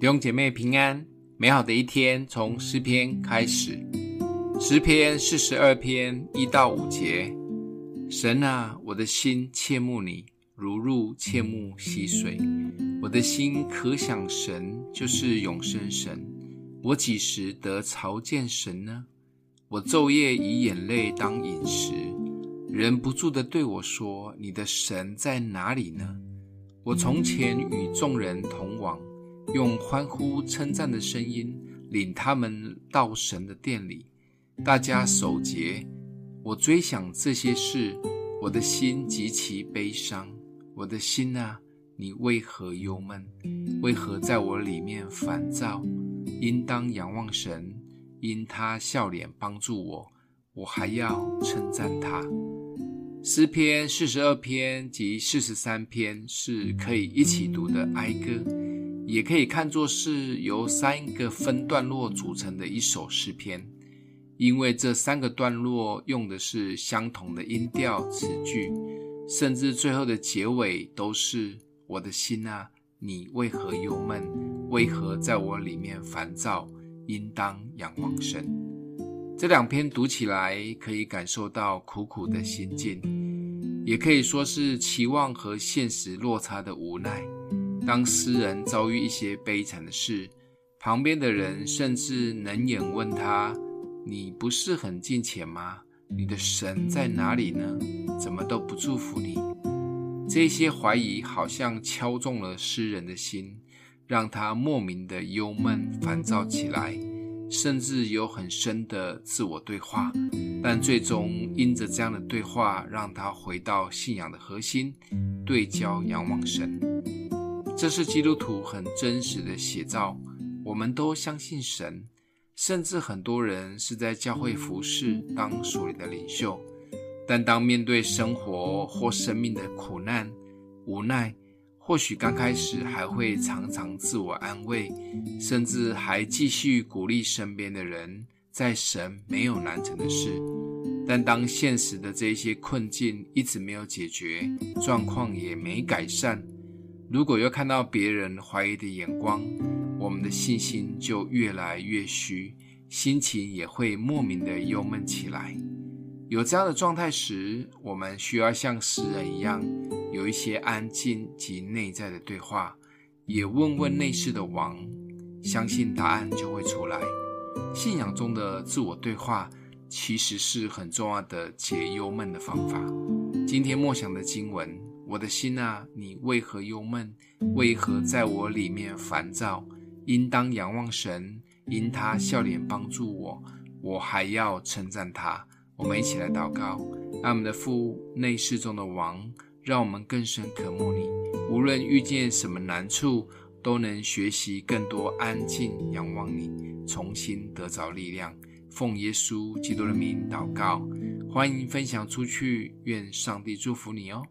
弟兄姐妹平安，美好的一天从诗篇开始。诗篇四十二篇一到五节：神啊，我的心切慕你，如入切慕溪水。我的心可想神，就是永生神。我几时得朝见神呢？我昼夜以眼泪当饮食。忍不住的对我说：“你的神在哪里呢？”我从前与众人同往。用欢呼称赞的声音领他们到神的殿里，大家守节。我追想这些事，我的心极其悲伤。我的心啊，你为何忧闷？为何在我里面烦躁？应当仰望神，因他笑脸帮助我，我还要称赞他。诗篇四十二篇及四十三篇是可以一起读的哀歌。也可以看作是由三个分段落组成的一首诗篇，因为这三个段落用的是相同的音调词句，甚至最后的结尾都是“我的心啊，你为何忧闷？为何在我里面烦躁？应当仰望神。”这两篇读起来可以感受到苦苦的心境，也可以说是期望和现实落差的无奈。当诗人遭遇一些悲惨的事，旁边的人甚至冷眼问他：“你不是很近前吗？你的神在哪里呢？怎么都不祝福你？”这些怀疑好像敲中了诗人的心，让他莫名的忧闷、烦躁起来，甚至有很深的自我对话。但最终因着这样的对话，让他回到信仰的核心，对焦仰望神。这是基督徒很真实的写照。我们都相信神，甚至很多人是在教会服侍当属灵的领袖。但当面对生活或生命的苦难、无奈，或许刚开始还会常常自我安慰，甚至还继续鼓励身边的人，在神没有难成的事。但当现实的这些困境一直没有解决，状况也没改善。如果又看到别人怀疑的眼光，我们的信心就越来越虚，心情也会莫名的忧闷起来。有这样的状态时，我们需要像诗人一样，有一些安静及内在的对话，也问问内室的王，相信答案就会出来。信仰中的自我对话，其实是很重要的解忧闷的方法。今天默想的经文。我的心啊，你为何忧闷？为何在我里面烦躁？应当仰望神，因他笑脸帮助我，我还要称赞他。我们一起来祷告，爱我们的父，内室中的王，让我们更深渴慕你。无论遇见什么难处，都能学习更多安静仰望你，重新得着力量。奉耶稣基督的名祷告，欢迎分享出去，愿上帝祝福你哦。